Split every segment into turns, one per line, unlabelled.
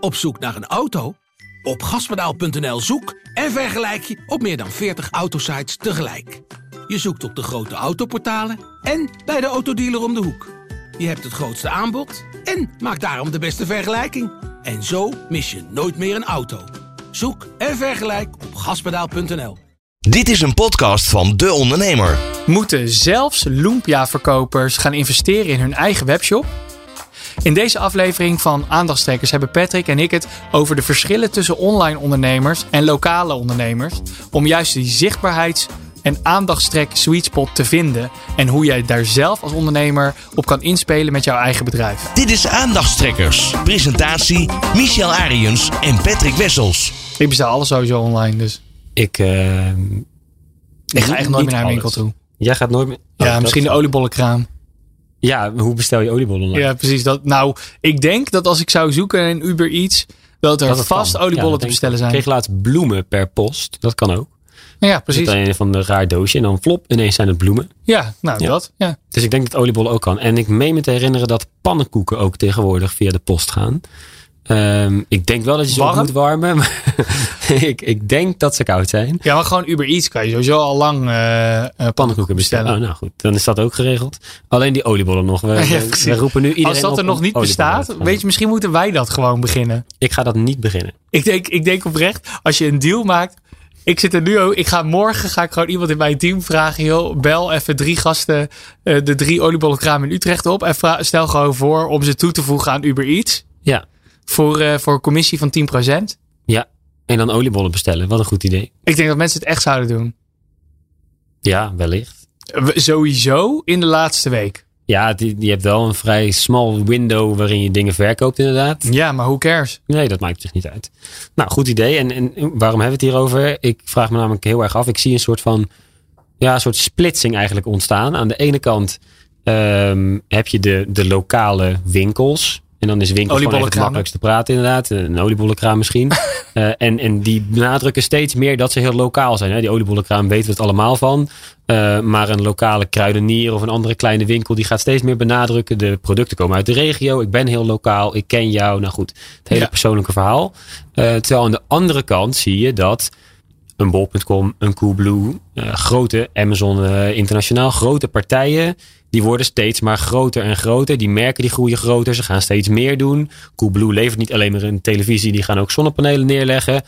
Op zoek naar een auto? Op gaspedaal.nl zoek en vergelijk je op meer dan 40 autosites tegelijk. Je zoekt op de grote autoportalen en bij de autodealer om de hoek. Je hebt het grootste aanbod en maakt daarom de beste vergelijking. En zo mis je nooit meer een auto. Zoek en vergelijk op gaspedaal.nl.
Dit is een podcast van De Ondernemer.
Moeten zelfs Lumpia-verkopers gaan investeren in hun eigen webshop? In deze aflevering van Aandachtstrekkers hebben Patrick en ik het over de verschillen tussen online ondernemers en lokale ondernemers. Om juist die zichtbaarheids- en aandachtstrek sweet spot te vinden. En hoe jij daar zelf als ondernemer op kan inspelen met jouw eigen bedrijf.
Dit is Aandachtstrekkers. Presentatie Michel Ariens en Patrick Wessels.
Ik bestel alles sowieso online, dus
Ik, eh,
ik ga echt nooit meer naar een winkel toe.
Jij gaat nooit meer. Oh,
Ja,
dat
misschien de oliebollenkraam.
Ja, hoe bestel je oliebollen online?
Ja, precies. Dat, nou, ik denk dat als ik zou zoeken in Uber Eats, dat er
Dat
vast
kan.
oliebollen
Ja,
te
dat
bestellen zijn.
ik. Kreeg laatst bloemen per post. Dat kan ook.
Ja, precies.
Precies. een van de raar doosje en dan flop, ineens zijn het bloemen.
Ja, nou
Ja.
dat. Ja.
Dus ik denk dat oliebollen ook kan. En ik meen me te herinneren dat pannenkoeken ook tegenwoordig via de post gaan. Ehm, ik denk wel dat je ze
Warm?
moet warmen. Maar ik, ik denk dat ze koud zijn.
ja, maar gewoon Uber Eats kan je sowieso al lang eh, eh,
Pannenkoeken bestellen. Oh, nou goed, dan is dat ook geregeld. Alleen die oliebollen nog. We,
Ja,
we- roepen nu iedereen
Als dat er nog niet bestaat, weet je, misschien moeten wij dat gewoon beginnen.
Ik ga dat niet beginnen.
Ik denk, ik denk oprecht, als je een deal maakt. Ik zit er nu ook. Ik ga morgen ga ik gewoon iemand in mijn team vragen. Joh, bel even drie gasten. eh, de drie oliebollenkraam in Utrecht op. En stel gewoon voor om ze toe te voegen aan Uber Eats.
Ja,
Voor, eh, voor een commissie van 10%.
ja. En dan oliebollen bestellen. Wat een goed idee.
Ik denk dat mensen het echt zouden doen.
Ja, wellicht.
Sowieso in de laatste week.
Ja, die, je hebt wel een vrij small window waarin je dingen verkoopt inderdaad.
Ja, maar who cares?
Nee, dat maakt zich niet uit. Nou, goed idee. En, en waarom hebben we het hierover? Ik vraag me namelijk heel erg af. Ik zie een soort van, ja, een soort splitsing eigenlijk ontstaan. Aan de ene kant ehm, heb je de, de lokale winkels. En dan is winkel gewoon het
Oliebollenkraam.
makkelijkst te praten inderdaad. Een oliebollenkraam misschien. Eh, en, en die benadrukken steeds meer dat ze heel lokaal zijn. Hè? Die oliebollenkraam weten we het allemaal van. Eh, maar een lokale kruidenier of een andere kleine winkel... die gaat steeds meer benadrukken. De producten komen uit de regio. Ik ben heel lokaal. Ik ken jou. Nou goed, het hele
Ja.
persoonlijke verhaal. Eh, terwijl aan de andere kant zie je dat een bol.com, een Coolblue, eh, grote Amazon eh, internationaal, grote partijen, die worden steeds maar groter en groter. Die merken die groeien groter, ze gaan steeds meer doen. Coolblue levert niet alleen maar een televisie, die gaan ook zonnepanelen neerleggen.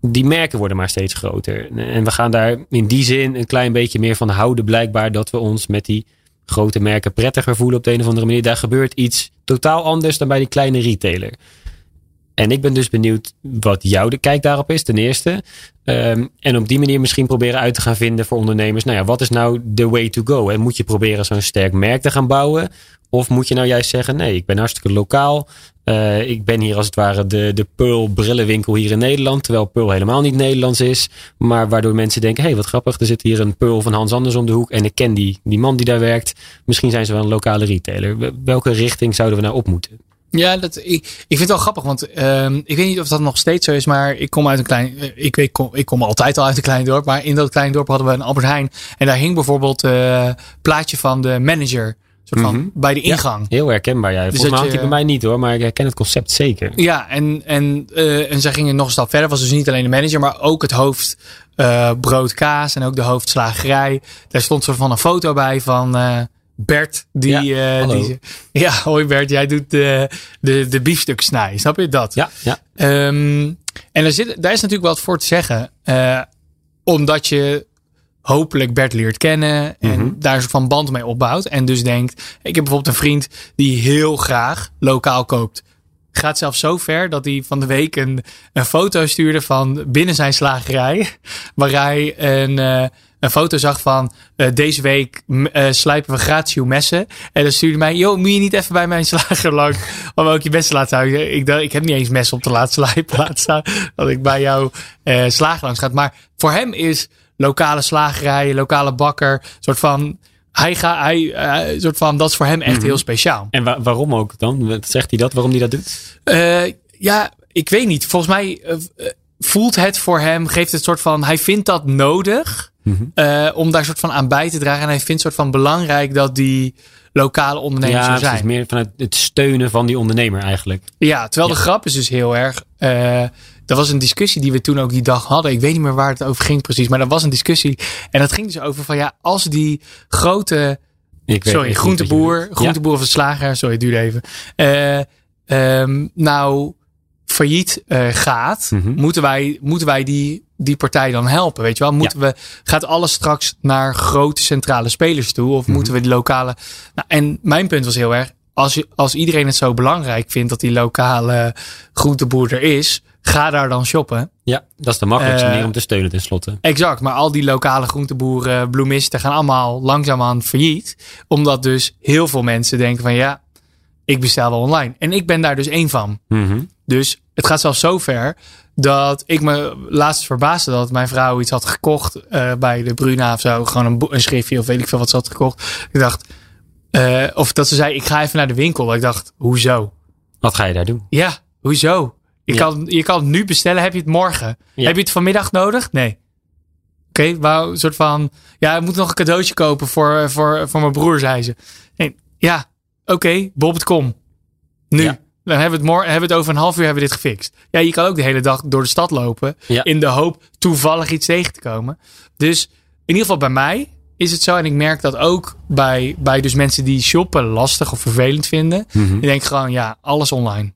Die merken worden maar steeds groter. En we gaan daar in die zin een klein beetje meer van houden, blijkbaar dat we ons met die grote merken prettiger voelen op de een of andere manier. Daar gebeurt iets totaal anders dan bij die kleine retailer. En ik ben dus benieuwd wat jouw de kijk daarop is, ten eerste. Ehm, en op die manier misschien proberen uit te gaan vinden voor ondernemers. Nou ja, wat is nou de way to go? En moet je proberen zo'n sterk merk te gaan bouwen? Of moet je nou juist zeggen, nee, ik ben hartstikke lokaal. Eh, ik ben hier als het ware de, de Pearl brillenwinkel hier in Nederland. Terwijl Pearl helemaal niet Nederlands is. Maar waardoor mensen denken, hé, hey, wat grappig. Er zit hier een Pearl van Hans Anders om de hoek. En ik ken die, die man die daar werkt. Misschien zijn ze wel een lokale retailer. Welke richting zouden we nou op moeten?
Ja, dat, ik, ik vind het wel grappig, want ehm, ik weet niet of dat nog steeds zo is, maar ik kom uit een klein, eh, ik, weet, kom, ik kom altijd al uit een klein dorp, maar in dat kleine dorp hadden we een Albert Heijn en daar hing bijvoorbeeld eh plaatje van de manager, soort van
Mhm.
bij de ingang.
Heel herkenbaar. Ja. Volgens
dat
mij hangt
je-
bij mij niet hoor, maar ik herken het concept zeker.
Ja, en, en, eh, en zij gingen nog een stap verder. Was dus niet alleen de manager, maar ook het hoofd eh, brood kaas en ook de hoofdslagerij. Daar stond soort van een foto bij van eh, Bert. Die,
Ja,
eh, die, ja, hoi Bert, jij doet de, de, de biefstuk snij. Snap je dat?
Ja, ja.
Ehm, en er zit, daar is natuurlijk wat voor te zeggen. Eh, omdat je hopelijk Bert leert kennen. En
Mhm.
daar een soort van band mee opbouwt. En dus denkt, ik heb bijvoorbeeld een vriend die heel graag lokaal koopt. Gaat zelfs zo ver dat hij van de week een, een foto stuurde van binnen zijn slagerij. Waar hij een, eh, een foto zag van eh, deze week eh, slijpen we gratis uw messen. En dan stuurde hij mij, joh, moet je niet even bij mijn slager lang om ook je messen laten houden. Ik, dacht, ik heb niet eens messen om te laten slijpen laten staan. Dat ik bij jou eh slager langs ga. Maar voor hem is lokale slagerij, lokale bakker, soort van... Hij gaat, hij, eh, soort van, dat is voor hem echt heel speciaal.
En wa- waarom ook dan? Zegt hij dat? Waarom hij dat doet?
Ja, ik weet niet. Volgens mij voelt het voor hem, geeft het soort van, hij vindt dat nodig
Mhm.
eh, om daar soort van aan bij te dragen. En hij vindt soort van belangrijk dat die lokale ondernemers
ja,
er zijn.
precies. Meer vanuit het steunen van die ondernemer eigenlijk.
Ja, terwijl
Ja.
de grap is dus heel erg. eh er was een discussie die we toen ook die dag hadden. Ik weet niet meer waar het over ging precies. Maar er was een discussie. En dat ging dus over van ja, als die grote.
Ik weet
sorry, groenteboer. Groenteboer of een slager. Sorry, het duurde even. eh, ehm, nou, failliet eh, gaat.
Mhm.
Moeten wij, moeten wij die, die partij dan helpen? Weet je wel? Moeten we, gaat alles straks naar grote centrale spelers toe? Of
Mhm.
moeten we die lokale. Nou, en mijn punt was heel erg. Als, je, als iedereen het zo belangrijk vindt dat die lokale groenteboer er is, ga daar dan shoppen.
Ja, ja, dat is de makkelijkste
Eh,
manier om te steunen tenslotte.
Exact, maar al die lokale groenteboeren, bloemisten gaan allemaal langzaamaan failliet. Omdat dus heel veel mensen denken van ja, ik bestel wel online. En ik ben daar dus één van.
Mhm.
Dus het gaat zelfs zo ver dat ik me laatst verbaasde dat mijn vrouw iets had gekocht eh, bij de Bruna of zo. Gewoon een, een schriftje of weet ik veel wat ze had gekocht. Ik dacht, eh, of dat ze zei, ik ga even naar de winkel. Ik dacht, hoezo?
Wat ga je daar doen?
Ja, hoezo? Je,
Ja.
kan, je kan het nu bestellen, heb je het morgen?
Ja.
Heb je het vanmiddag nodig? Nee. Oké, wou een soort van, ja, ik moet nog een cadeautje kopen voor, voor, voor mijn broer, zei ze. Nee, ja, oké, Bob.com. Nu.
Ja.
Dan hebben we, het morgen, hebben we het over een half uur hebben we dit gefixt. Ja, je kan ook de hele dag door de stad lopen.
Ja.
In de hoop toevallig iets tegen te komen. Dus in ieder geval bij mij is het zo. En ik merk dat ook bij, bij dus mensen die shoppen lastig of vervelend vinden.
Mhm.
Ik denk gewoon, ja, alles online.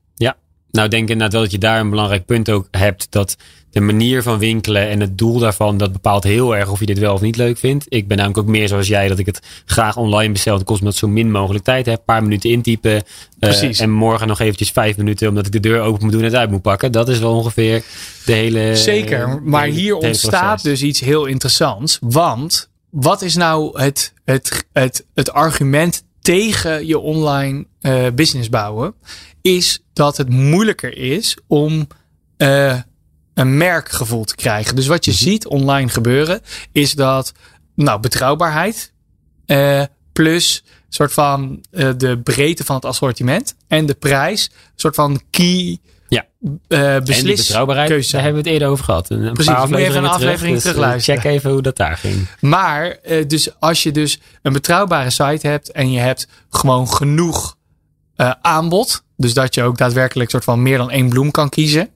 Nou ik denk inderdaad wel dat je daar een belangrijk punt ook hebt. Dat de manier van winkelen en het doel daarvan, dat bepaalt heel erg of je dit wel of niet leuk vindt. Ik ben namelijk ook meer zoals jij, dat ik het graag online bestel. Het kost me dat zo min mogelijk tijd heb. Een paar minuten intypen. eh, en morgen nog eventjes vijf minuten, omdat ik de deur open moet doen en het uit moet pakken. Dat is wel ongeveer de hele...
Zeker,
de
maar
hele-
hier ontstaat dus iets heel interessants. Want wat is nou het, het, het, het argument tegen je online eh, business bouwen? Is dat het moeilijker is om eh, een merkgevoel te krijgen. Dus wat je ziet online gebeuren, is dat nou, betrouwbaarheid eh, plus soort van de breedte van het assortiment en de prijs, een soort van key
Ja.
eh
En die
beslis
betrouwbaarheid,
keuze
daar hebben we het eerder over gehad. Een,
Precies,
paar
moet je even een
afleveringen
aflevering
terug, dus, eh,
terugluisteren.
Check even hoe dat daar ging.
Maar eh, dus als je dus een betrouwbare site hebt en je hebt gewoon genoeg aanbod, dus dat je ook daadwerkelijk soort van meer dan één bloem kan kiezen,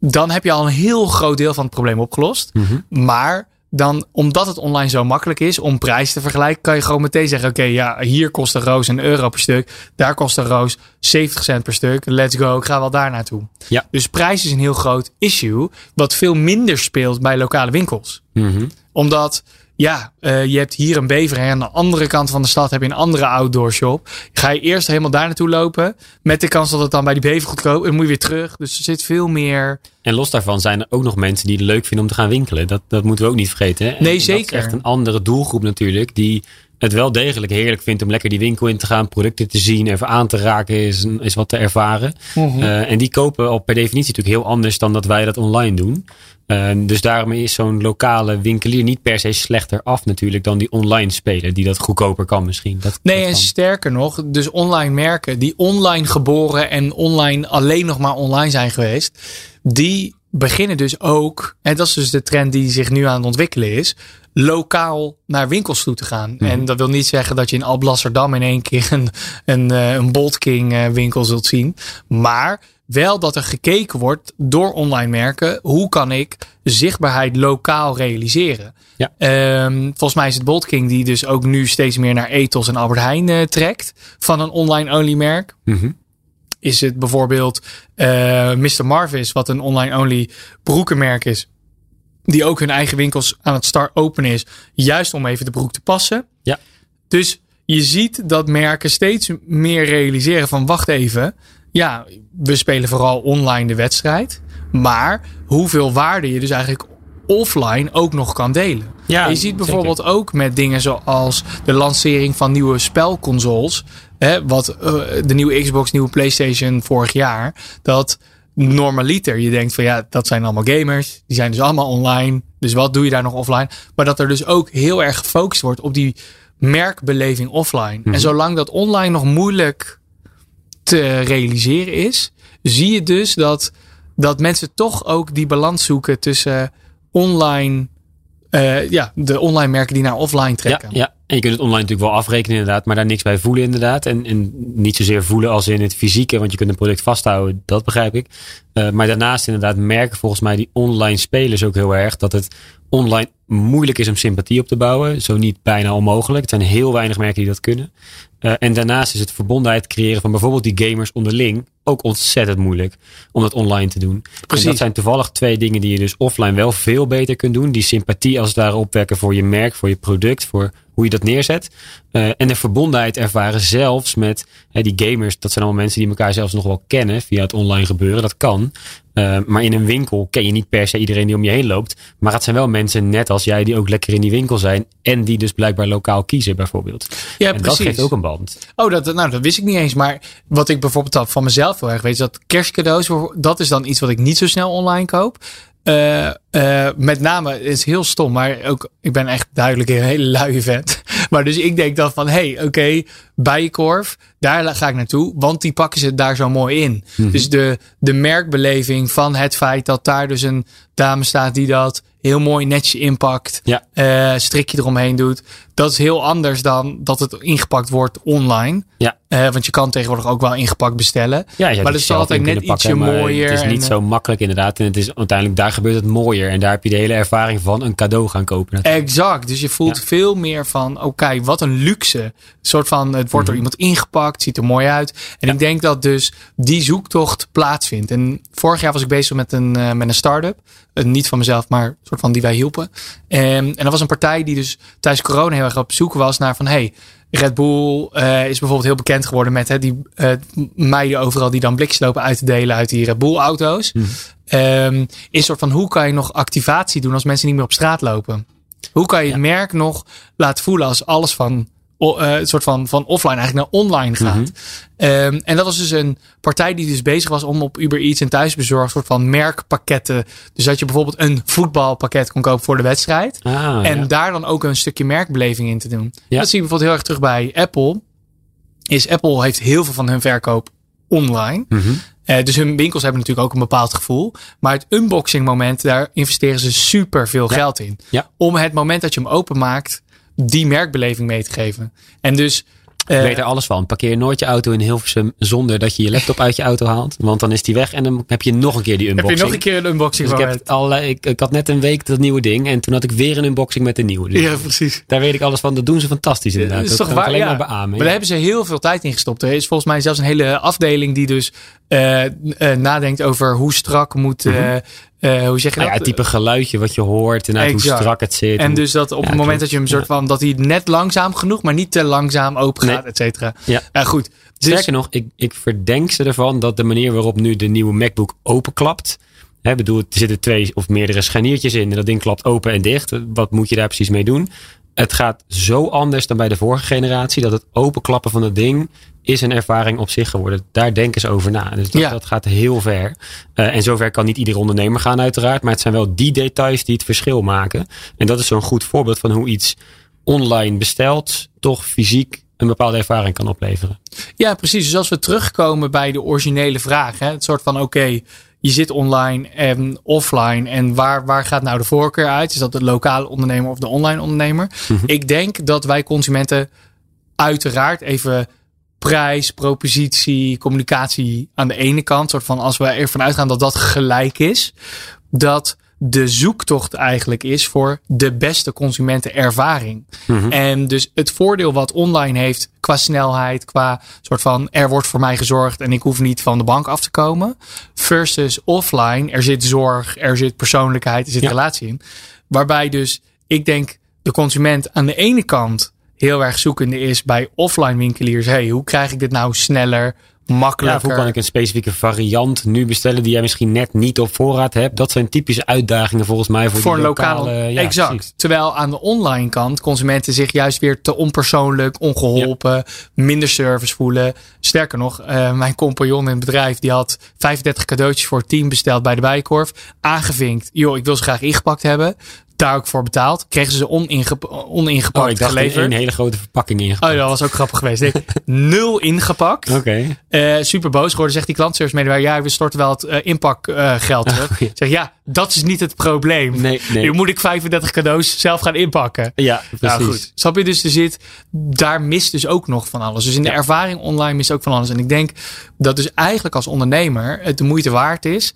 dan heb je al een heel groot deel van het probleem opgelost.
Mhm.
Maar dan, omdat het online zo makkelijk is om prijs te vergelijken, kan je gewoon meteen zeggen: Oké, ja, hier kost een roos een euro per stuk. Daar kost een roos 70 cent per stuk. Let's go, ik ga wel daar naartoe.
Ja.
Dus prijs is een heel groot issue, wat veel minder speelt bij lokale winkels
Mhm.
omdat, ja, eh, je hebt hier een bever en aan de andere kant van de stad heb je een andere outdoor shop. Ga je eerst helemaal daar naartoe lopen. Met de kans dat het dan bij die bever goedkoop. En dan moet je weer terug. Dus er zit veel meer.
En los daarvan zijn er ook nog mensen die het leuk vinden om te gaan winkelen. Dat, dat moeten we ook niet vergeten. hè? En
Nee,
dat
zeker.
is echt een andere doelgroep natuurlijk. Die het wel degelijk heerlijk vindt om lekker die winkel in te gaan. Producten te zien, even aan te raken, is, is wat te ervaren. Eh, en die kopen al per definitie natuurlijk heel anders dan dat wij dat online doen. Eh, dus daarom is zo'n lokale winkelier niet per se slechter af natuurlijk dan die online speler. Die dat goedkoper kan misschien. Dat,
Nee,
dat
en
kan.
sterker nog, dus online merken die online geboren en online alleen nog maar online zijn geweest, die beginnen dus ook, en dat is dus de trend die zich nu aan het ontwikkelen is, lokaal naar winkels toe te gaan. En dat wil niet zeggen dat je in Alblasserdam in één keer een, een, eh, een Bolt King eh, winkel zult zien. Maar wel dat er gekeken wordt door online merken. Hoe kan ik zichtbaarheid lokaal realiseren?
Ja.
Ehm, volgens mij is het Bolt King die dus ook nu steeds meer naar Ethos en Albert Heijn eh, trekt. Van een online-only merk.
Mhm.
Is het bijvoorbeeld eh Mr. Marvis, wat een online-only broekenmerk is. Die ook hun eigen winkels aan het start openen is. Juist om even de broek te passen.
Ja.
Dus je ziet dat merken steeds meer realiseren van wacht even. Ja, we spelen vooral online de wedstrijd. Maar hoeveel waarde je dus eigenlijk offline ook nog kan delen.
Ja,
je ziet bijvoorbeeld ook met dingen zoals de lancering van nieuwe spelconsoles. Hè, wat eh, de nieuwe Xbox, nieuwe PlayStation vorig jaar. Dat normaliter je denkt van ja, dat zijn allemaal gamers. Die zijn dus allemaal online. Dus wat doe je daar nog offline? Maar dat er dus ook heel erg gefocust wordt op die merkbeleving offline. En zolang dat online nog moeilijk te realiseren is, zie je dus dat, dat mensen toch ook die balans zoeken tussen online, eh, ja, de online merken die naar offline
Ja,
trekken.
ja, En je kunt het online natuurlijk wel afrekenen inderdaad, maar daar niks bij voelen inderdaad. En, en niet zozeer voelen als in het fysieke, want je kunt een product vasthouden, dat begrijp ik. Uh, maar daarnaast inderdaad merken volgens mij die online spelers ook heel erg dat het online moeilijk is om sympathie op te bouwen. Zo niet bijna onmogelijk. Het zijn heel weinig merken die dat kunnen. Uh, en daarnaast is het verbondenheid creëren van bijvoorbeeld die gamers onderling ook ontzettend moeilijk om dat online te doen. Precies. En dat zijn toevallig twee dingen die je dus offline wel veel beter kunt doen. Die sympathie als het ware opwekken voor je merk, voor je product, voor hoe je dat neerzet. Uh, en de verbondenheid ervaren zelfs met hè, die gamers. Dat zijn allemaal mensen die elkaar zelfs nog wel kennen via het online gebeuren. Dat kan. Uh, maar in een winkel ken je niet per se iedereen die om je heen loopt. Maar het zijn wel mensen net als jij die ook lekker in die winkel zijn. En die dus blijkbaar lokaal kiezen bijvoorbeeld. Ja, en precies. dat geeft ook een band.
Oh, dat, nou, dat wist ik niet eens. Maar wat ik bijvoorbeeld van mezelf heel erg weet. Is dat kerstcadeaus, dat is dan iets wat ik niet zo snel online koop. Uh, uh, met name, is heel stom, maar ook, ik ben echt duidelijk een hele luie vent. Maar dus ik denk dan van, hé, hey, oké, okay, Bijenkorf, daar ga ik naartoe, want die pakken ze daar zo mooi in. Mm-hmm. Dus de, de merkbeleving van het feit dat daar dus een dame staat die dat heel mooi netjes inpakt, ja. uh, strikje eromheen doet. Dat is heel anders dan dat het ingepakt wordt online. Ja. Uh, want je kan tegenwoordig ook wel ingepakt bestellen. Ja, maar het is altijd net ietsje mooier.
Het is niet zo makkelijk inderdaad. En het is uiteindelijk, daar gebeurt het mooier. En daar heb je de hele ervaring van een cadeau gaan kopen.
Natuurlijk. Exact. Dus je voelt veel meer van, oké, wat een luxe. Een soort van, het wordt door mhm. iemand ingepakt, ziet er mooi uit. En ik denk dat dus die zoektocht plaatsvindt. En vorig jaar was ik bezig met een, uh, met een start-up. Uh, niet van mezelf, maar een soort van die wij hielpen. En, en dat was een partij die dus tijdens corona heel erg op zoek was naar van, hey, Red Bull uh, is bijvoorbeeld heel bekend geworden met hè, die uh, meiden overal die dan blikjes lopen uit te delen uit die Red Bull auto's. Mm. Um, is soort van hoe kan je nog activatie doen als mensen niet meer op straat lopen? Hoe kan je het merk nog laten voelen als alles van uh, soort van, van offline eigenlijk naar online gaat. Mm um, en dat was dus een partij die dus bezig was om op Uber Eats en thuisbezorgd soort van merkpakketten. Dus dat je bijvoorbeeld een voetbalpakket kon kopen voor de wedstrijd. Ah, en daar dan ook een stukje merkbeleving in te doen. Ja. Dat zie je bijvoorbeeld heel erg terug bij Apple. Is Apple heeft heel veel van hun verkoop online. Mm -hmm. Uh, dus hun winkels hebben natuurlijk ook een bepaald gevoel. Maar het unboxing moment, daar investeren ze super veel geld in. Ja. Om het moment dat je hem openmaakt, die merkbeleving mee te geven. En dus
ik weet er alles van. Parkeer nooit je auto in Hilversum zonder dat je je laptop uit je auto haalt. Want dan is die weg en dan heb je nog een keer die unboxing.
Heb je nog een keer een unboxing
dus ik, heb ik, ik, had net een week dat nieuwe ding en toen had ik weer een unboxing met een nieuwe. Dus
ja, precies.
Daar weet ik alles van. Dat doen ze fantastisch inderdaad. Dat is toch waar, alleen maar beamen.
Maar daar hebben ze heel veel tijd in gestopt. Er is volgens mij zelfs een hele afdeling die dus uh, uh, nadenkt over hoe strak moet uh, hoe zeg je
dat? Ja, het type geluidje wat je hoort en hoe strak het zit.
En dus dat op het moment dat je hem soort van, dat hij net langzaam genoeg, maar niet te langzaam open gaat, et cetera. Ja. ja, goed.
Dus... Sterker nog, ik, ik verdenk ze ervan dat de manier waarop nu de nieuwe MacBook openklapt. Hè, bedoel, er zitten twee of meerdere scharniertjes in en dat ding klapt open en dicht. Wat moet je daar precies mee doen? Het gaat zo anders dan bij de vorige generatie dat het openklappen van het ding is een ervaring op zich geworden. Daar denken ze over na. Dus dat, dat gaat heel ver. Uh, en zover kan niet ieder ondernemer gaan uiteraard. Maar het zijn wel die details die het verschil maken. En dat is zo'n goed voorbeeld van hoe iets online besteld toch fysiek een bepaalde ervaring kan opleveren.
Ja, precies. Dus als we terugkomen bij de originele vraag. Hè, het soort van oké, je zit online en offline. En waar, waar gaat nou de voorkeur uit? Is dat de lokale ondernemer of de online ondernemer? Mhm. Ik denk dat wij consumenten uiteraard even prijs, propositie, communicatie aan de ene kant. Soort van als we ervan uitgaan dat dat gelijk is. Dat de zoektocht eigenlijk is voor de beste consumentenervaring. Mm En dus het voordeel wat online heeft qua snelheid, qua soort van er wordt voor mij gezorgd en ik hoef niet van de bank af te komen. Versus offline, er zit zorg, er zit persoonlijkheid, er zit relatie in. Waarbij dus ik denk de consument aan de ene kant heel erg zoekende is bij offline winkeliers. Hey, hoe krijg ik dit nou sneller, makkelijker?
Ja, hoe kan ik een specifieke variant nu bestellen die jij misschien net niet op voorraad hebt? Dat zijn typische uitdagingen volgens mij voor, voor lokale.
ja, exact. Terwijl aan de online kant consumenten zich juist weer te onpersoonlijk, ongeholpen, minder service voelen. Sterker nog, uh, mijn compagnon in het bedrijf die had 35 cadeautjes voor het team besteld bij de Bijkorf. Aangevinkt. Joh, ik wil ze graag ingepakt hebben daar ook voor betaald. Kregen ze oningep oningepakt
Oh, ik dacht
geleverd.
een hele grote verpakking ingepakt.
Oh, dat was ook grappig geweest. Nee, nul ingepakt.
Oké.
Eh, super boos geworden. Zegt die klantservice medewerker, ja, we storten wel het eh, inpakgeld terug.
ja.
Zeg, ja, dat is niet het probleem.
Nee, nee.
Nu moet ik 35 cadeaus zelf gaan inpakken.
Ja, precies.
Nou goed, snap je dus, er zit, daar mist dus ook nog van alles. Dus in de ervaring online mist ook van alles. En ik denk dat dus eigenlijk als ondernemer het de moeite waard is.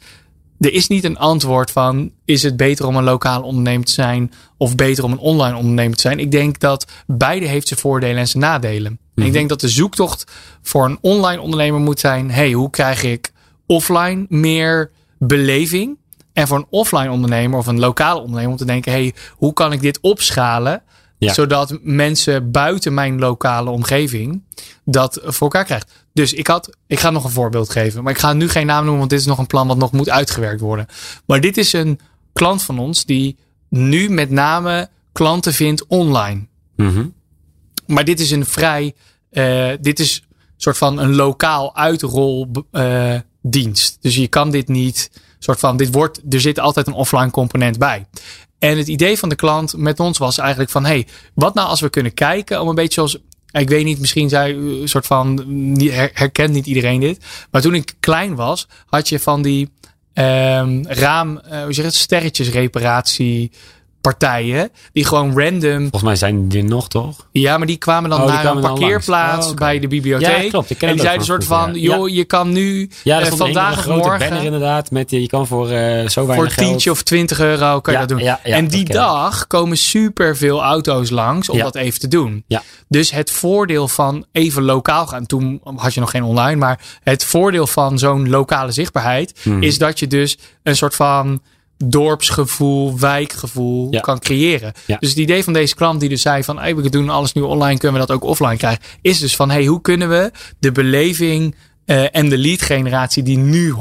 Er is niet een antwoord van, is het beter om een lokaal ondernemer te zijn of beter om een online ondernemer te zijn? Ik denk dat beide heeft zijn voordelen en zijn nadelen. En ik denk dat de zoektocht voor een online ondernemer moet zijn, hey, hoe krijg ik offline meer beleving? En voor een offline ondernemer of een lokale ondernemer om te denken, hey, hoe kan ik dit opschalen?
Ja.
Zodat mensen buiten mijn lokale omgeving dat voor elkaar krijgt. Dus ik had, ik ga nog een voorbeeld geven. Maar ik ga nu geen naam noemen, want dit is nog een plan wat nog moet uitgewerkt worden. Maar dit is een klant van ons die nu met name klanten vindt online.
Mhm.
Maar dit is een vrij, eh, dit is een soort van een lokaal uitrol eh, dienst. Dus je kan dit niet, soort van, dit wordt, er zit altijd een offline component bij. En het idee van de klant met ons was eigenlijk van, hey, wat nou als we kunnen kijken om een beetje zoals, ik weet niet, misschien zij een soort van, herkent niet iedereen dit. Maar toen ik klein was, had je van die ehm, raam, eh, hoe zeg je het, sterretjes reparatie partijen die gewoon random
Volgens mij zijn die er nog, toch?
ja, maar die kwamen dan
Oh, die
naar
kwamen
een parkeerplaats.
Oh,
bij de bibliotheek.
Ja, klopt. Ik ken
en die zeiden een soort
van ja.
joh, je kan nu
Ja, een
vandaag of
grote banner
morgen
inderdaad. Met, je kan voor eh, zo
voor
weinig
een tientje of 20 euro kan je dat doen. en die dag komen super veel auto's langs om dat even te doen.
Ja.
Dus het voordeel van even lokaal gaan, toen had je nog geen online, maar het voordeel van zo'n lokale zichtbaarheid
Hmm.
is dat je dus een soort van dorpsgevoel, wijkgevoel
Ja.
kan creëren.
Ja.
Dus het idee van deze klant die dus zei van hey, we doen alles nu online, kunnen we dat ook offline krijgen, is dus van hey, hoe kunnen we de beleving eh, en de lead generatie die nu 100%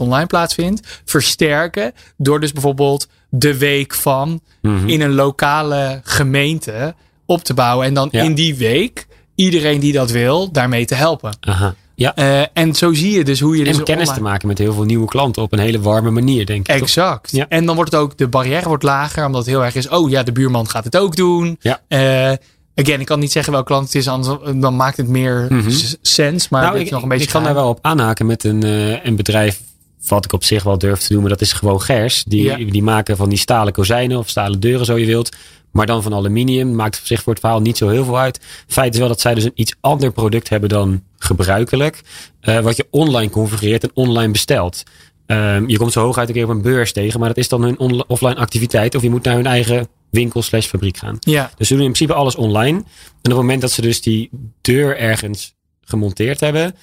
online plaatsvindt, versterken door dus bijvoorbeeld de week van
Mhm.
in een lokale gemeente op te bouwen en dan
Ja.
in die week iedereen die dat wil daarmee te helpen.
Aha. Ja.
Eh, en zo zie je dus hoe je dus
En kennis
online-
te maken met heel veel nieuwe klanten op een hele warme manier, denk ik.
Exact.
Ja.
En dan wordt het ook, de barrière wordt lager, omdat het heel erg is, oh ja, de buurman gaat het ook doen.
Ja.
Eh, again, ik kan niet zeggen welk klant het is, anders dan maakt het meer
Mhm.
sens. Maar
nou, ik,
is nog een beetje
ik kan daar wel op aanhaken met een, eh, een bedrijf wat ik op zich wel durf te doen, maar dat is gewoon Gers. Die,
Ja.
die maken van die stalen kozijnen of stalen deuren, zo je wilt. Maar dan van aluminium. Maakt op zich voor het verhaal niet zo heel veel uit. Feit is wel dat zij dus een iets ander product hebben dan gebruikelijk. eh, wat je online configureert en online bestelt. Ehm, je komt zo hooguit een keer op een beurs tegen, maar dat is dan hun offline activiteit. Of je moet naar hun eigen winkel slash fabriek gaan.
Ja,
Dus ze doen in principe alles online. En op het moment dat ze dus die deur ergens gemonteerd hebben.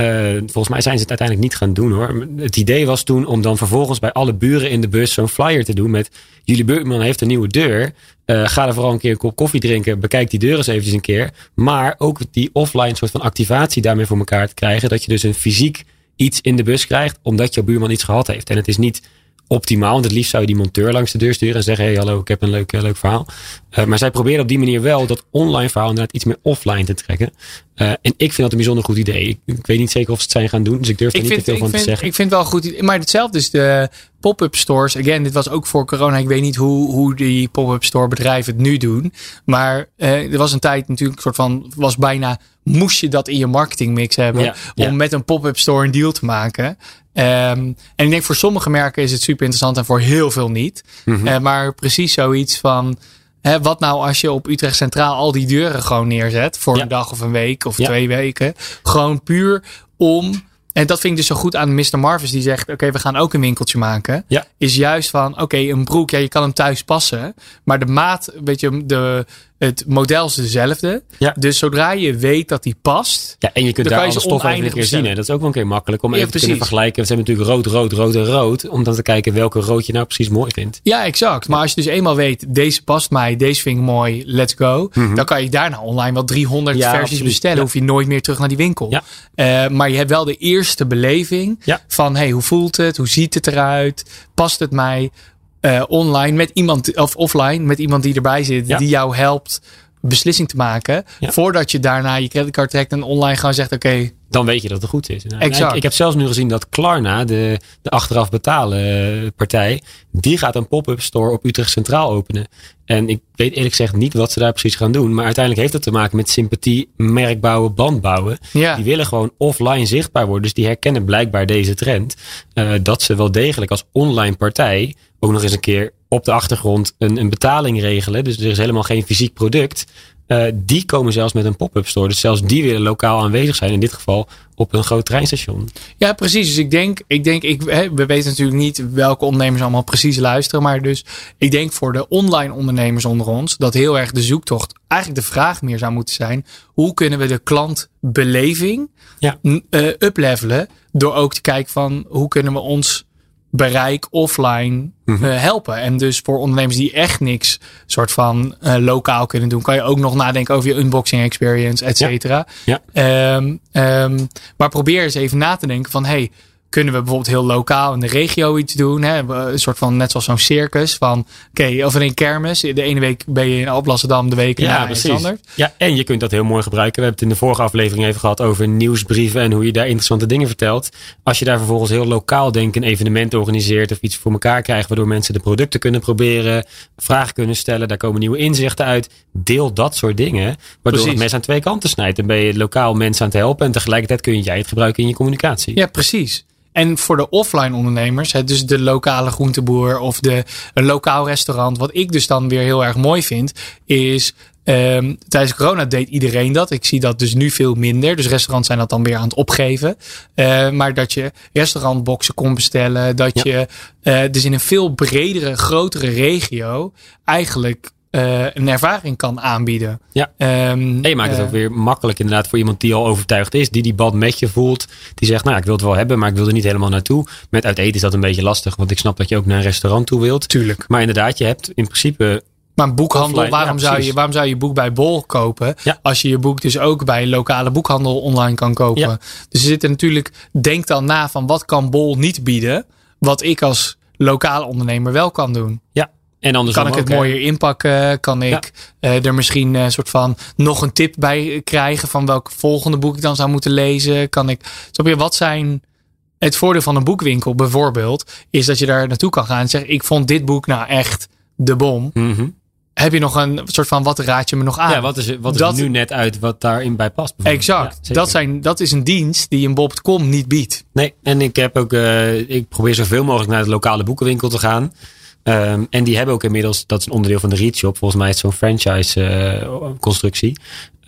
Eh, volgens mij zijn ze het uiteindelijk niet gaan doen hoor. Het idee was toen om dan vervolgens bij alle buren in de bus zo'n flyer te doen met jullie buurman heeft een nieuwe deur. Eh, ga er vooral een keer een kop koffie drinken. Bekijk die deur eens eventjes een keer. Maar ook die offline soort van activatie daarmee voor elkaar te krijgen. Dat je dus een fysiek iets in de bus krijgt omdat jouw buurman iets gehad heeft. En het is niet optimaal. Want het liefst zou je die monteur langs de deur sturen en zeggen: hey, hallo, ik heb een leuk, eh, leuk verhaal. Eh, maar zij proberen op die manier wel dat online verhaal inderdaad iets meer offline te trekken. Eh, en ik vind dat een bijzonder goed idee. Ik, ik weet niet zeker of ze het zijn gaan doen, dus ik durf er
ik
niet
vind,
te veel van
vind,
te zeggen.
ik vind het wel goed. Maar hetzelfde is de pop-up stores. Again, dit was ook voor corona. Ik weet niet hoe, hoe die pop-up store bedrijven het nu doen. Maar er was een tijd natuurlijk een soort van, was bijna, moest je dat in je marketingmix hebben.
Ja,
om
ja.
met een pop-up store een deal te maken. Ehm, en ik denk voor sommige merken is het super interessant en voor heel veel niet.
Mhm.
Eh, maar precies zoiets van, hè, wat nou als je op Utrecht Centraal al die deuren gewoon neerzet. Voor
Ja.
een dag of een week of twee weken. Gewoon puur om en dat vind ik dus zo goed aan Mr. Marvis. Die zegt, oké, we gaan ook een winkeltje maken.
Ja.
Is juist van, oké, een broek, ja, je kan hem thuis passen. Maar de maat, weet je, de, het model is dezelfde.
Ja.
Dus zodra je weet dat die past.
Ja, en je kunt daar
je
alle stoffen even
oneindig
keer zien. Dat is ook wel een keer makkelijk om
Ja,
even te kunnen vergelijken. Ze hebben natuurlijk rood, rood, rood en rood. Om dan te kijken welke rood je nou precies mooi vindt.
Ja, exact. Maar als je dus eenmaal weet, deze past mij, deze vind ik mooi, let's go. Dan kan je daarna online wel 300
Mhm. Ja,
versies
absoluut.
bestellen. Hoef je nooit meer terug naar die winkel.
Ja.
Eh, maar je hebt wel de eerste beleving
Ja.
van, hey, hoe voelt het? Hoe ziet het eruit? Past het mij? Eh, online met iemand, of offline, met iemand die erbij zit,
Ja.
die jou helpt beslissing te maken.
Ja.
Voordat je daarna je creditcard trekt en online gewoon zegt: Oké,
dan weet je dat het goed is. Nou,
Exact.
Ik, ik heb zelfs nu gezien dat Klarna, de, de achteraf betalen eh, partij, die gaat een pop-up store op Utrecht Centraal openen. En ik weet eerlijk gezegd niet wat ze daar precies gaan doen. Maar uiteindelijk heeft het te maken met sympathie, merk bouwen, band bouwen.
Ja.
Die willen gewoon offline zichtbaar worden. Dus die herkennen blijkbaar deze trend. eh, dat ze wel degelijk als online partij ook nog eens een keer op de achtergrond een, een betaling regelen. Dus er is helemaal geen fysiek product. Eh, die komen zelfs met een pop-up store. Dus zelfs die willen lokaal aanwezig zijn. In dit geval op een groot treinstation.
Ja, precies. Dus ik denk, ik denk ik, we weten natuurlijk niet welke ondernemers allemaal precies luisteren. Maar dus ik denk voor de online ondernemers onder ons dat heel erg de zoektocht, eigenlijk de vraag meer zou moeten zijn. Hoe kunnen we de klantbeleving
Ja.
eh, uplevelen door ook te kijken van hoe kunnen we ons bereik offline
Mhm.
eh, helpen. En dus voor ondernemers die echt niks soort van eh, lokaal kunnen doen, kan je ook nog nadenken over je unboxing experience, et cetera.
Ja.
Ehm, ehm, maar probeer eens even na te denken van hey, kunnen we bijvoorbeeld heel lokaal in de regio iets doen? Hè? Een soort van net zoals zo'n circus van oké, of een kermis. De ene week ben je in Alblasserdam, de week iets anders.
Ja, en je kunt dat heel mooi gebruiken. We hebben het in de vorige aflevering even gehad over nieuwsbrieven en hoe je daar interessante dingen vertelt. Als je daar vervolgens heel lokaal denk een evenement organiseert of iets voor elkaar krijgt, waardoor mensen de producten kunnen proberen, vragen kunnen stellen, daar komen nieuwe inzichten uit. Deel dat soort dingen, waardoor
Precies.
het mes aan twee kanten snijdt. Dan ben je lokaal mensen aan het helpen en tegelijkertijd kun jij het gebruiken in je communicatie.
Ja, precies. En voor de offline ondernemers, hè, dus de lokale groenteboer of de, een lokaal restaurant. Wat ik dus dan weer heel erg mooi vind, is ehm, tijdens corona deed iedereen dat. Ik zie dat dus nu veel minder. Dus restaurants zijn dat dan weer aan het opgeven. Eh, maar dat je restaurantboxen kon bestellen. Dat
Ja.
je eh, dus in een veel bredere, grotere regio eigenlijk eh, een ervaring kan aanbieden.
Ja.
Ehm,
En je maakt het
eh,
ook weer makkelijk inderdaad voor iemand die al overtuigd is. Die die band met je voelt. Die zegt, nou ik wil het wel hebben, maar ik wil er niet helemaal naartoe. Met uit eten is dat een beetje lastig. Want ik snap dat je ook naar een restaurant toe wilt.
Tuurlijk.
Maar inderdaad, je hebt in principe...
Maar een boekhandel,
Offline,
waarom,
ja,
zou je, waarom zou je boek bij Bol kopen?
Ja.
Als je je boek dus ook bij lokale boekhandel online kan kopen.
Ja.
Dus er zitten natuurlijk, denk dan na van wat kan Bol niet bieden. Wat ik als lokale ondernemer wel kan doen.
Ja, en andersom
Kan ik het
ook,
mooier inpakken? Kan ik eh, er misschien een soort van nog een tip bij krijgen van welk volgende boek ik dan zou moeten lezen? Kan ik, snap je, wat zijn het voordeel van een boekwinkel bijvoorbeeld? Is dat je daar naartoe kan gaan en zeggen, ik vond dit boek nou echt de bom.
Mhm.
Heb je nog een soort van, wat raad je me nog aan?
Ja, wat is, wat is
Dat-
nu net uit wat daarin bij past?
Exact.
Ja,
dat, zijn, dat is een dienst die een Bob.com niet biedt.
Nee, en ik heb ook, eh, ik probeer zoveel mogelijk naar de lokale boekenwinkel te gaan. Ehm, en die hebben ook inmiddels, dat is een onderdeel van de Read Shop. Volgens mij is het zo'n franchise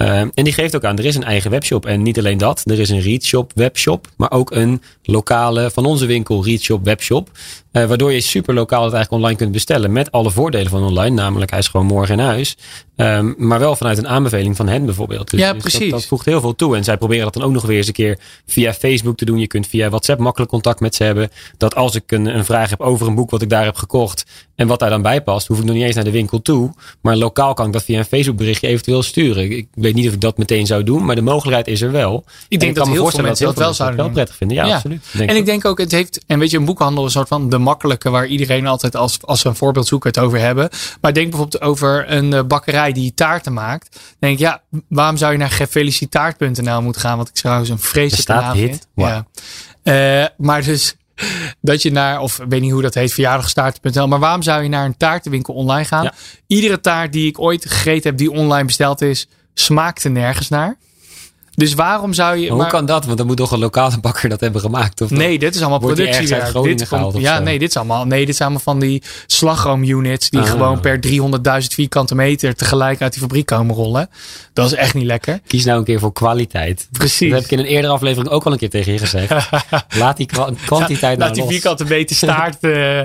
eh. Ehm, en die geeft ook aan, er is een eigen webshop. En niet alleen dat, er is een Read Shop webshop. Maar ook een lokale, van onze winkel, Read Shop webshop. Eh, waardoor je super lokaal het eigenlijk online kunt bestellen. Met alle voordelen van online. Namelijk, hij is gewoon morgen in huis. Ehm, maar wel vanuit een aanbeveling van hen bijvoorbeeld. Dus,
Ja,
dus
precies.
Dat, dat voegt heel veel toe. En zij proberen dat dan ook nog weer eens een keer via Facebook te doen. Je kunt via WhatsApp makkelijk contact met ze hebben. Dat als ik een, een vraag heb over een boek wat ik daar heb gekocht. En wat daar dan bij past, hoef ik nog niet eens naar de winkel toe. Maar lokaal kan ik dat via een Facebook berichtje eventueel sturen. Ik weet niet of ik dat meteen zou doen. Maar de mogelijkheid is er wel.
Ik denk dat
kan me
heel veel mensen dat wel zouden
wel prettig vinden. Ja,
Ja.
absoluut.
en ik denk ook, het heeft, en weet je, een boekhandel is een soort van de makkelijke waar iedereen altijd als, als ze een voorbeeld zoeken het over hebben. Maar denk bijvoorbeeld over een eh, bakkerij die taarten maakt. Denk ik, ja, waarom zou je naar gefelicitaard.nl moeten gaan? Wat ik trouwens een vreselijke naam vind.
Wow.
Ja. Eh, maar dus dat je naar, of ik weet niet hoe dat heet, verjaardagstaarten.nl. Maar waarom zou je naar een taartenwinkel online gaan?
Ja.
Iedere taart die ik ooit gegeten heb die online besteld is, smaakte nergens naar. Dus waarom zou je.
Maar hoe
maar-
kan dat? Want dan moet toch een lokale bakker dat hebben gemaakt? Of
Nee, dit is allemaal
die
productiewerk. Dit komt- ja,
zo?
nee, dit is allemaal. Nee, dit zijn allemaal van die slagroomunits die
Ah.
gewoon per 300.000 vierkante meter tegelijk uit die fabriek komen rollen. Dat is echt niet lekker.
Kies nou een keer voor kwaliteit.
Precies.
Dat heb ik in een eerdere aflevering ook al een keer tegen je gezegd. Laat die kwa- kwantiteit nou
Laat die
los.
vierkante meter staart. eh,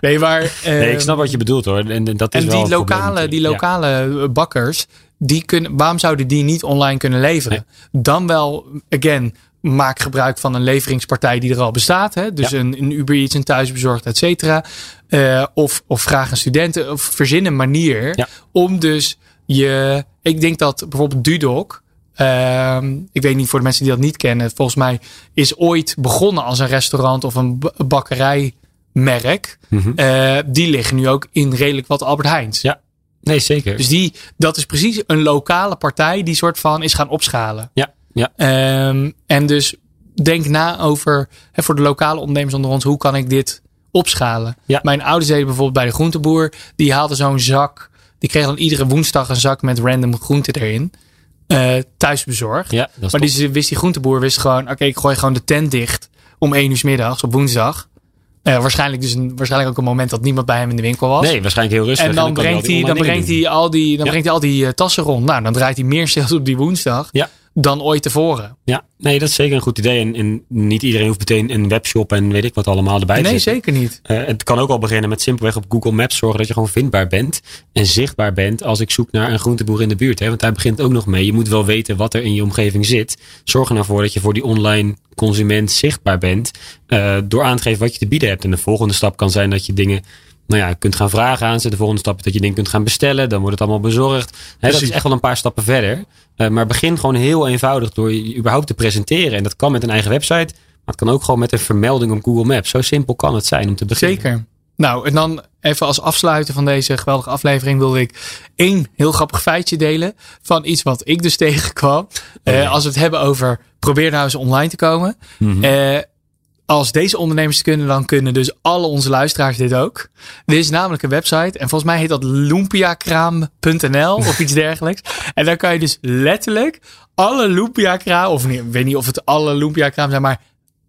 nee, maar. eh,
Nee, ik snap wat je bedoelt hoor. En, dat is
en
wel
die lokale, die.
Ja.
lokale bakkers, die kunnen, waarom zouden die niet online kunnen leveren? Dan wel, again, maak gebruik van een leveringspartij die er al bestaat. Hè? Dus
Ja.
een, een Uber Eats, een thuisbezorgd, et cetera. Eh, of, of vraag een studenten, of verzin een manier
Ja.
om dus je... Ik denk dat bijvoorbeeld Dudok... ehm, ik weet niet voor de mensen die dat niet kennen. Volgens mij is ooit begonnen als een restaurant of een bakkerijmerk. Eh, die liggen nu ook in redelijk wat Albert Heijns.
Ja. Nee, zeker.
Dus die, dat is precies een lokale partij die soort van is gaan opschalen.
ja, ja.
Ehm, en dus denk na over, hè, voor de lokale ondernemers onder ons, hoe kan ik dit opschalen?
Ja.
Mijn ouders deden bijvoorbeeld bij de groenteboer, die haalden zo'n zak, die kregen dan iedere woensdag een zak met random groenten erin. eh thuisbezorgd.
ja dat is
maar
top.
die wist die groenteboer wist gewoon, oké, ik gooi gewoon de tent dicht om één uur 's middags op woensdag. Eh, waarschijnlijk dus een, waarschijnlijk ook een moment dat niemand bij hem in de winkel was.
Nee, waarschijnlijk heel rustig.
En dan brengt
hij
dan
die
brengt hij al die, dan
Ja.
brengt hij al die tassen rond. Nou, dan draait hij meer sales op die woensdag
Ja.
Dan ooit tevoren.
Ja, nee, dat is zeker een goed idee. En, en niet iedereen hoeft meteen een webshop en weet ik wat allemaal erbij te
Nee, zeker niet.
Eh, het kan ook al beginnen met simpelweg op Google Maps zorgen dat je gewoon vindbaar bent. En zichtbaar bent als ik zoek naar een groenteboer in de buurt. Hè? Want daar begint ook nog mee. Je moet wel weten wat er in je omgeving zit. Zorg er nou voor dat je voor die online consument zichtbaar bent. eh, door aan te geven wat je te bieden hebt. En de volgende stap kan zijn dat je dingen nou ja, kunt gaan vragen aan ze. De volgende stap is dat je dingen kunt gaan bestellen. Dan wordt het allemaal bezorgd. Dat is echt wel een paar stappen verder. Eh, maar begin gewoon heel eenvoudig door je überhaupt te presenteren. En dat kan met een eigen website. Maar het kan ook gewoon met een vermelding op Google Maps. Zo simpel kan het zijn om te beginnen.
Zeker. Nou, en dan even als afsluiten van deze geweldige aflevering wilde ik één heel grappig feitje delen van iets wat ik dus tegenkwam. Eh, als we het hebben over probeer nou eens online te komen. Eh, als deze ondernemers kunnen, dan kunnen dus alle onze luisteraars dit ook. Dit is namelijk een website en volgens mij heet dat lumpiakraam.nl of iets dergelijks. En dan kan je dus letterlijk alle lumpia-kraam, of niet, ik weet niet of het alle lumpia-kraam zijn, maar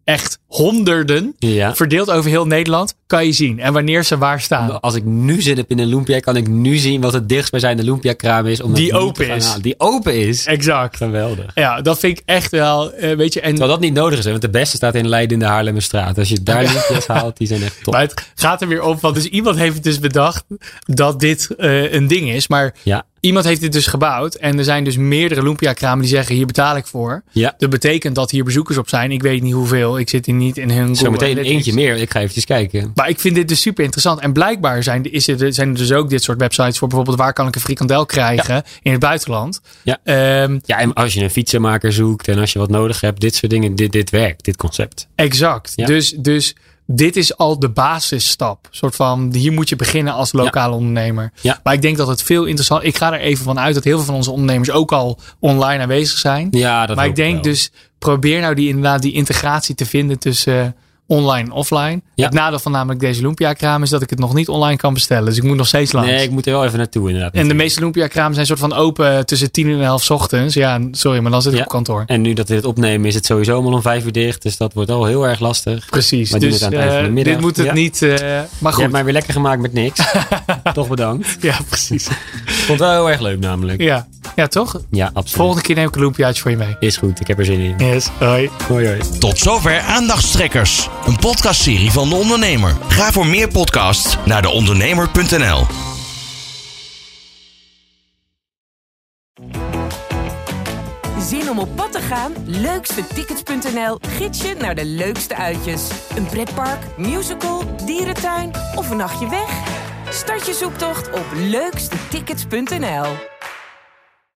echt honderden,
Ja.
verdeeld over heel Nederland, kan je zien. En wanneer ze waar staan.
Als ik nu zit in een Lumpia, kan ik nu zien wat het dichtstbijzijnde Lumpia kraam is. Om
Die open is.
halen. Die open is.
Exact.
Geweldig.
Ja, dat vind ik echt wel, eh, weet je, en
Terwijl dat niet nodig is, hè, want de beste staat in Leiden in de Haarlemmerstraat. Als je daar Lumpia's haalt, die zijn echt top.
Maar het gaat er weer op, want dus iemand heeft dus bedacht dat dit eh, een ding is. Maar
Ja,
iemand heeft dit dus gebouwd. En er zijn dus meerdere Lumpia-kramen die zeggen, hier betaal ik voor.
ja.
Dat betekent dat hier bezoekers op zijn. Ik weet niet hoeveel. Ik zit hier niet in hun
Zometeen eentje meer. Ik ga eventjes kijken.
Maar ik vind dit dus super interessant. En blijkbaar zijn, is er, zijn er dus ook dit soort websites voor bijvoorbeeld waar kan ik een frikandel krijgen in het buitenland.
Ja.
Ehm,
Ja, en als je een fietsenmaker zoekt en als je wat nodig hebt, dit soort dingen, dit, dit werkt, dit concept.
exact.
Ja.
Dus, dus dit is al de basisstap. Een soort van, hier moet je beginnen als lokale ondernemer.
Ja.
Maar ik denk dat het veel interessant Ik ga er even van uit dat heel veel van onze ondernemers ook al online aanwezig zijn.
Ja, dat
maar ik denk
wel.
dus, probeer nou die, inderdaad die integratie te vinden tussen online en offline.
Ja.
Het nadeel van namelijk deze Lumpia-kraam is dat ik het nog niet online kan bestellen. Dus ik moet nog steeds langs.
Nee, ik moet er wel even naartoe inderdaad.
En de meeste Lumpia-kramen zijn soort van open tussen 10 en 11 's ochtends. Ja, sorry, maar dan zit ik
Ja.
op kantoor.
En nu dat we dit opnemen, is het sowieso allemaal om vijf uur dicht. Dus dat wordt al heel erg lastig.
Precies.
Maar
Dus
aan het eind van de
eh,
middag.
dit moet het
Ja.
niet. eh, maar
Je
goed.
hebt mij weer lekker gemaakt met niks. Toch bedankt.
Ja, precies.
Vond het wel heel erg leuk namelijk.
Ja. ja, toch?
Ja, absoluut.
Volgende keer neem ik een Lumpiaatje voor je mee.
Is goed, ik heb er zin in.
Yes, hoi.
Hoi hoi.
Tot zover Aandachtstrekkers, een podcastserie van De Ondernemer. Ga voor meer podcasts naar deondernemer.nl.
Zin om op pad te gaan? Leukstetickets.nl gids je naar de leukste uitjes. Een pretpark, musical, dierentuin of een nachtje weg? Start je zoektocht op leukstetickets.nl.